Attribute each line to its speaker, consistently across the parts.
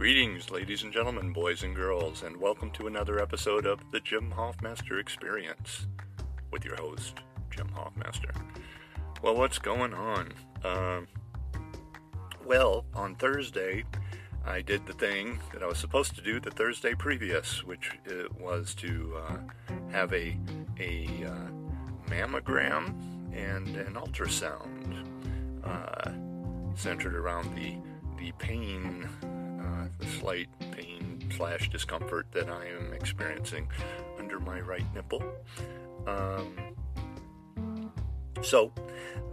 Speaker 1: Greetings, ladies and gentlemen, boys and girls, and welcome to another episode of the Jim Hoffmaster Experience with your host, Jim Hoffmaster. Well, what's going on? Um, well, on Thursday, I did the thing that I was supposed to do the Thursday previous, which uh, was to uh, have a a uh, mammogram and an ultrasound uh, centered around the the pain, uh, slight pain slash discomfort that I am experiencing under my right nipple. Um, so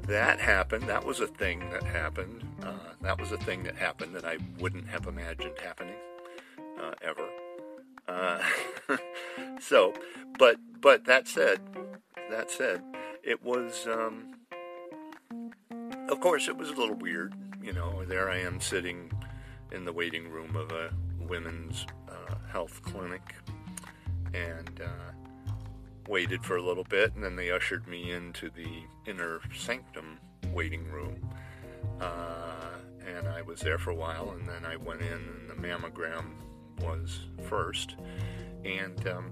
Speaker 1: that happened. That was a thing that happened. Uh, that was a thing that happened that I wouldn't have imagined happening uh, ever. Uh, so, but but that said, that said, it was. Um, of course, it was a little weird. You know, there I am sitting in the waiting room of a women's uh, health clinic, and uh, waited for a little bit, and then they ushered me into the inner sanctum waiting room. Uh, and I was there for a while, and then I went in, and the mammogram was first. And um,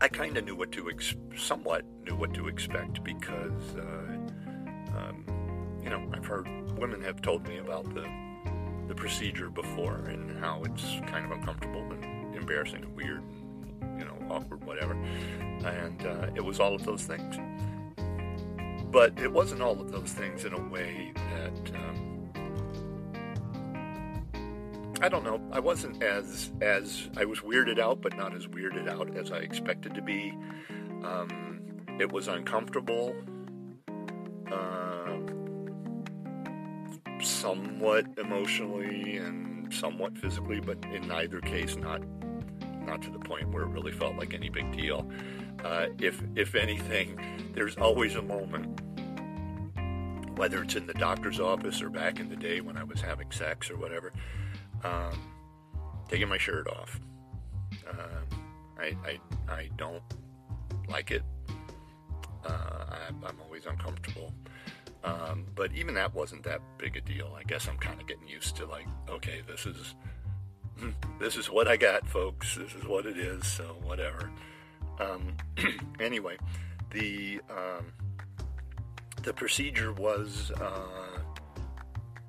Speaker 1: I kind of knew what to, ex- somewhat knew what to expect because, uh, um, you know, I've heard women have told me about the the procedure before and how it's kind of uncomfortable and embarrassing and weird you know, awkward, whatever. And uh, it was all of those things. But it wasn't all of those things in a way that um, I don't know. I wasn't as as I was weirded out, but not as weirded out as I expected to be. Um, it was uncomfortable, uh, somewhat emotionally and somewhat physically, but in neither case, not not to the point where it really felt like any big deal. Uh, if if anything, there's always a moment, whether it's in the doctor's office or back in the day when I was having sex or whatever, um, taking my shirt off. Uh, I, I I don't like it. Uh, I, I'm always uncomfortable. Um, but even that wasn't that big a deal. I guess I'm kind of getting used to like, okay, this is this is what I got, folks. This is what it is. So whatever. Um, anyway, the um, the procedure was uh,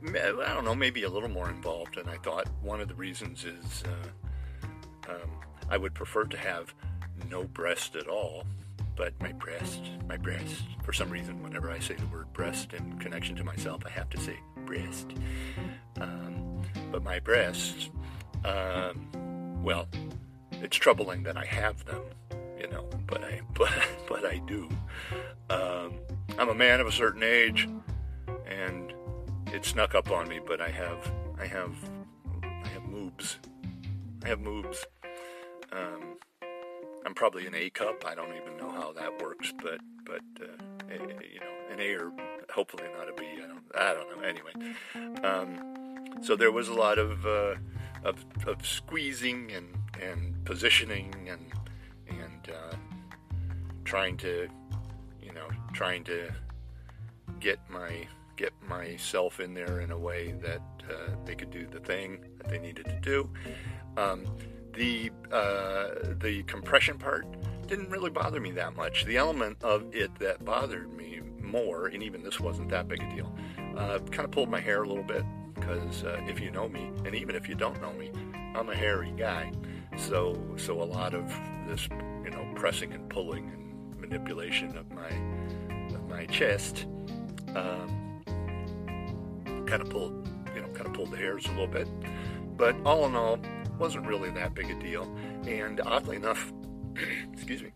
Speaker 1: I don't know, maybe a little more involved than I thought. One of the reasons is uh, um, I would prefer to have no breast at all. But my breast, my breast, for some reason, whenever I say the word breast in connection to myself, I have to say breast. Um, but my breasts um, well, it's troubling that I have them, you know, but I but but I do. Um, I'm a man of a certain age, and it snuck up on me. But I have I have I have moobs. I have moobs. I'm probably an A cup. I don't even know how that works, but but uh, a, you know, an A or hopefully not a B. I don't I don't know. Anyway, um, so there was a lot of. Uh, of, of squeezing and, and positioning and and uh, trying to you know trying to get my get myself in there in a way that uh, they could do the thing that they needed to do. Um, the uh, the compression part didn't really bother me that much. The element of it that bothered me more, and even this wasn't that big a deal, uh, kind of pulled my hair a little bit because uh, if you know me, and even if you don't know me, I'm a hairy guy. So so a lot of this, you know, pressing and pulling and manipulation of my of my chest, um, kind of pulled, you know, kind of pulled the hairs a little bit. But all in all, wasn't really that big a deal. And oddly enough, excuse me,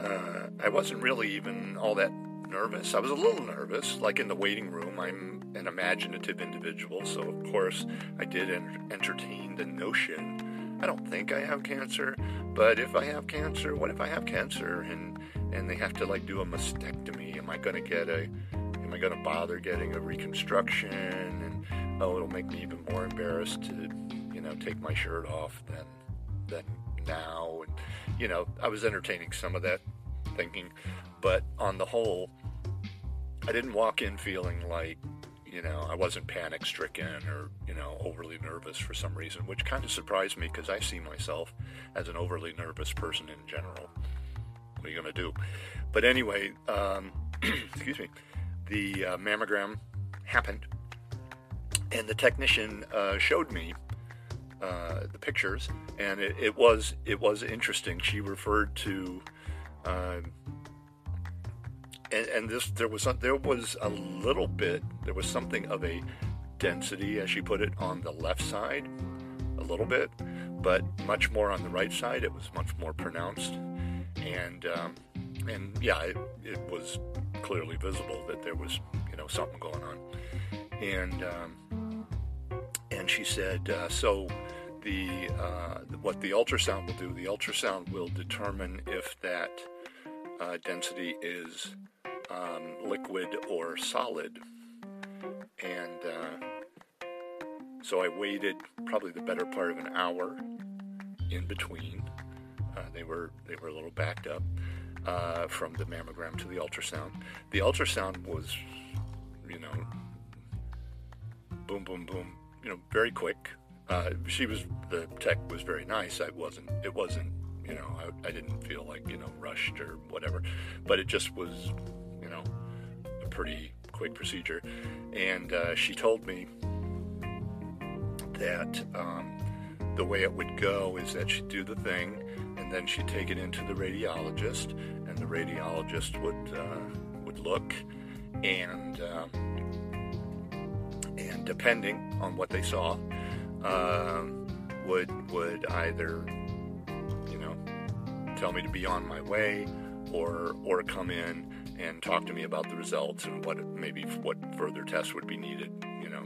Speaker 1: uh, I wasn't really even all that nervous. I was a little nervous, like in the waiting room. I'm an imaginative individual, so of course I did entertain the notion. I don't think I have cancer, but if I have cancer, what if I have cancer and and they have to like do a mastectomy? Am I going to get a am I going to bother getting a reconstruction and oh, it'll make me even more embarrassed to, know, take my shirt off than than now and you know, I was entertaining some of that thinking, but on the whole, I didn't walk in feeling like, you know, I wasn't panic stricken or, you know, overly nervous for some reason, which kind of surprised me because I see myself as an overly nervous person in general. What are you to do? But anyway, um, excuse me, the uh, mammogram happened, and the technician uh, showed me uh, the pictures, and it, it, was it was interesting. She referred to, uh, and, and, this there was a, there was a little bit there was something of a density, as she put it, on the left side, a little bit, but much more on the right side. It was much more pronounced, and um, and yeah, it, it, was clearly visible that there was you know something going on, and. Um, and she said, uh, so the uh, what the ultrasound will do, the ultrasound will determine if that uh, density is um, liquid or solid. And uh, so I waited probably the better part of an hour in between. Uh, they were they were a little backed up uh, from the mammogram to the ultrasound. The ultrasound was, you know, boom, boom, boom, you know, very quick uh, she was the tech was very nice. I wasn't. It wasn't. You know, I, I didn't feel like you know rushed or whatever, but it just was, you know, a pretty quick procedure. And uh, she told me that um, the way it would go is that she'd do the thing, and then she'd take it into the radiologist, and the radiologist would uh, would look, and um, depending on what they saw, um, would would either you know tell me to be on my way or or come in and talk to me about the results and what maybe what further tests would be needed you know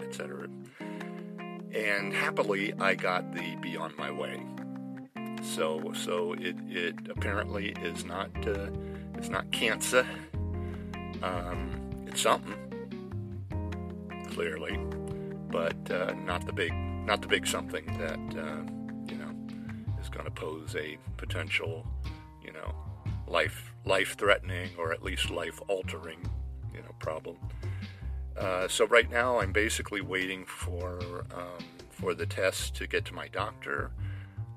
Speaker 1: etc and happily I got the be on my way. So so it, it apparently is not uh, it's not cancer. Um, it's something clearly but uh, not the big not the big something that uh, you know is going to pose a potential you know life life threatening or at least life altering you know problem. Uh, so right now I'm basically waiting for um, for the test to get to my doctor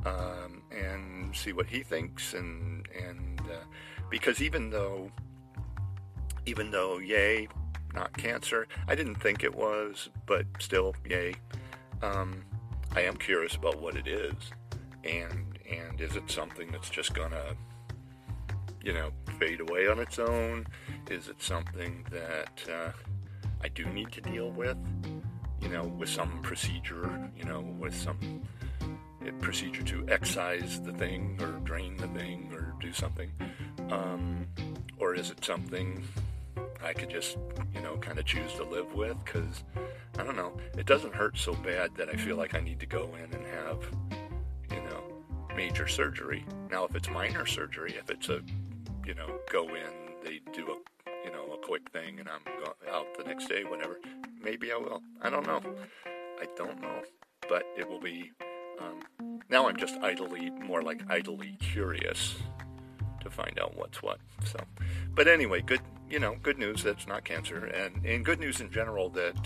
Speaker 1: um, and see what he thinks and and uh, because even though even though yay not cancer. I didn't think it was, but still, yay. Um, I am curious about what it is, and and is it something that's just gonna, you know, fade away on its own? Is it something that uh, I do need to deal with? You know, with some procedure, you know, with some procedure to excise the thing or drain the thing or do something, um, or is it something I could just, you know, kind of choose to live with because I don't know, it doesn't hurt so bad that I feel like I need to go in and have, you know, major surgery. Now, if it's minor surgery, if it's a, you know, go in, they do a, you know, a quick thing and I'm out the next day, whatever, maybe I will. I don't know. I don't know. But it will be, um, now I'm just idly, more like idly curious to find out what's what. So, but anyway, good you know, good news that's not cancer, and, and good news in general that,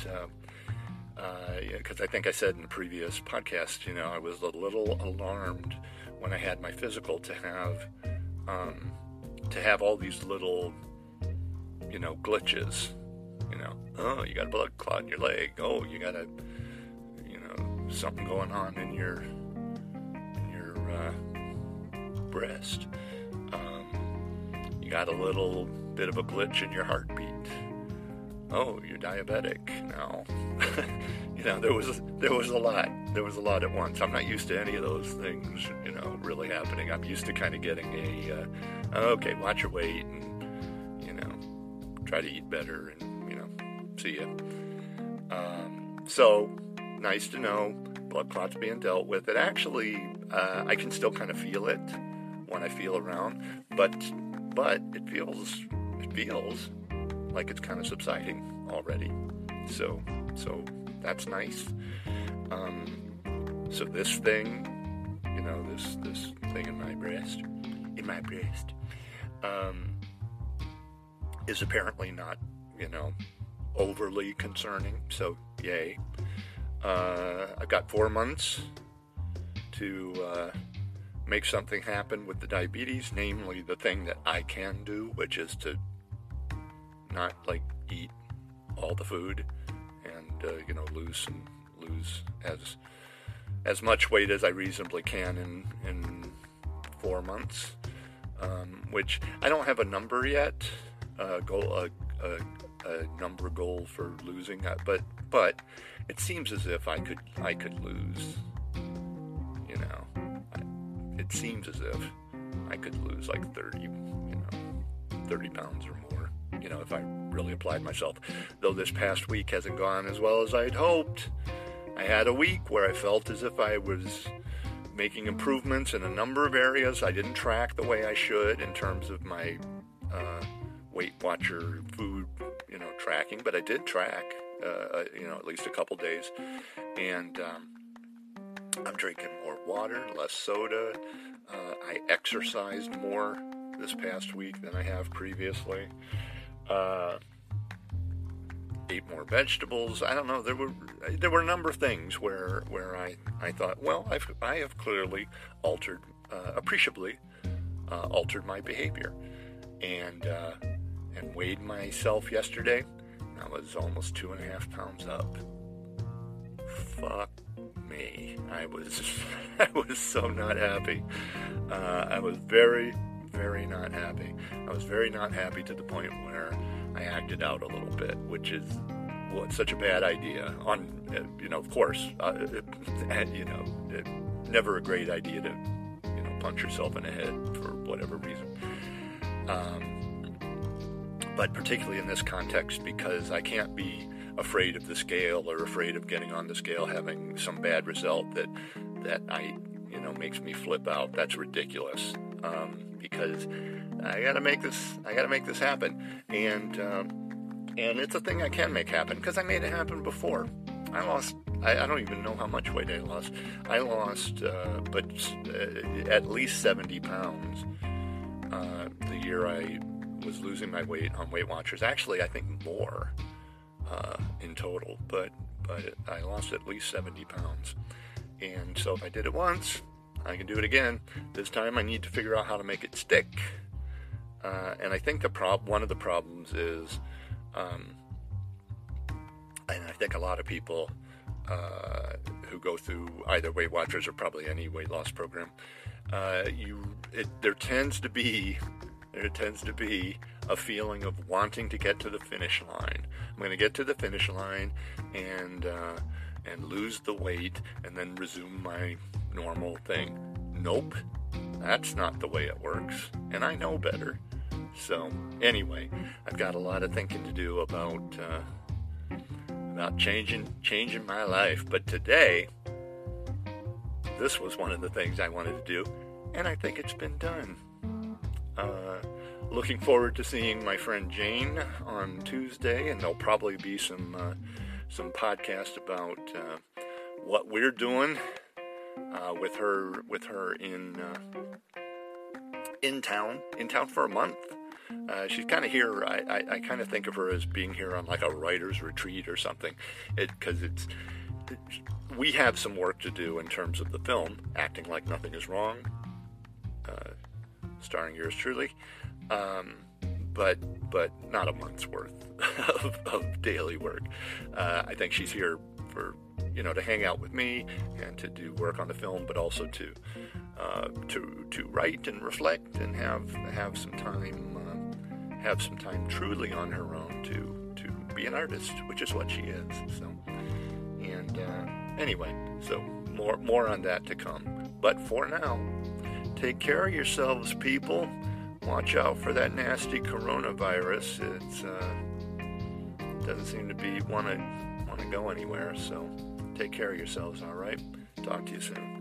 Speaker 1: because uh, uh, I think I said in the previous podcast, you know, I was a little alarmed when I had my physical to have, um, to have all these little, you know, glitches. You know, oh, you got a blood clot in your leg. Oh, you got a, you know, something going on in your, in your uh, breast. Um, you got a little bit of a glitch in your heartbeat. Oh, you're diabetic now. you know, there was there was a lot. There was a lot at once. I'm not used to any of those things, you know, really happening. I'm used to kind of getting a uh, okay, watch your weight and you know, try to eat better and you know, see ya. Um, so nice to know blood clots being dealt with. It actually, uh, I can still kind of feel it when I feel around, but but it feels feels like it's kind of subsiding already. So, so that's nice. Um, so this thing, you know, this this thing in my breast, in my breast, um, is apparently not, you know, overly concerning. So, yay. Uh, I've got four months to uh, make something happen with the diabetes, namely the thing that I can do, which is to not like eat all the food and uh, you know lose some lose as as much weight as I reasonably can in in four months. Um, which I don't have a number yet, uh, goal a, a, a, number goal for losing, that, but but it seems as if I could I could lose. You know, it seems as if I could lose like 30, you know, 30 pounds or more. You know, if I really applied myself. Though this past week hasn't gone as well as I'd hoped. I had a week where I felt as if I was making improvements in a number of areas. I didn't track the way I should in terms of my uh, Weight Watcher food, you know, tracking, but I did track, uh, uh, you know, at least a couple days. And um, I'm drinking more water, less soda. Uh, I exercised more this past week than I have previously. Uh, ate more vegetables. I don't know. There were there were a number of things where where I, I thought, well, I've I have clearly altered uh, appreciably uh, altered my behavior, and uh, and weighed myself yesterday. I was almost two and a half pounds up. Fuck me. I was I was so not happy. Uh, I was very very not happy. I was very not happy to the point where I acted out a little bit, which is well, such a bad idea. On uh, you know, of course, uh, and you know, it, never a great idea to you know punch yourself in the head for whatever reason. Um, but particularly in this context, because I can't be afraid of the scale or afraid of getting on the scale having some bad result that that I you know makes me flip out. That's ridiculous. Um, because I got to make this. I got to make this happen, and um, and it's a thing I can make happen because I made it happen before. I lost. I, I, don't even know how much weight I lost. I lost, uh, but uh, at least seventy pounds uh, the year I was losing my weight on Weight Watchers. Actually, I think more uh, in total, but but I lost at least seventy pounds. And so if I did it once, I can do it again. This time I need to figure out how to make it stick. Uh, and I think the prob- one of the problems is, um, and I think a lot of people uh, who go through either Weight Watchers or probably any weight loss program, uh, you it, there tends to be there tends to be a feeling of wanting to get to the finish line. I'm going to get to the finish line and uh, and lose the weight and then resume my normal thing. Nope, that's not the way it works, and I know better. So, anyway, I've got a lot of thinking to do about uh, about changing changing my life. But today, this was one of the things I wanted to do, and I think it's been done. Uh, looking forward to seeing my friend Jane on Tuesday, and there'll probably be some uh, some podcast about uh, what we're doing uh, with her with her in uh, in town in town for a month. Uh, she's kind of here. I, I, I kind of think of her as being here on like a writer's retreat or something, because it, it's it, we have some work to do in terms of the film, acting like nothing is wrong, uh, starring yours truly, um, but but not a month's worth of, of daily work. Uh, I think she's here for you know to hang out with me and to do work on the film, but also to uh, to to write and reflect and have have some time uh, have some time truly on her own to to be an artist, which is what she is. So and uh, anyway, so more more on that to come. But for now, take care of yourselves, people. Watch out for that nasty coronavirus. It uh, doesn't seem to be want to want to go anywhere. So take care of yourselves, all right? Talk to you soon.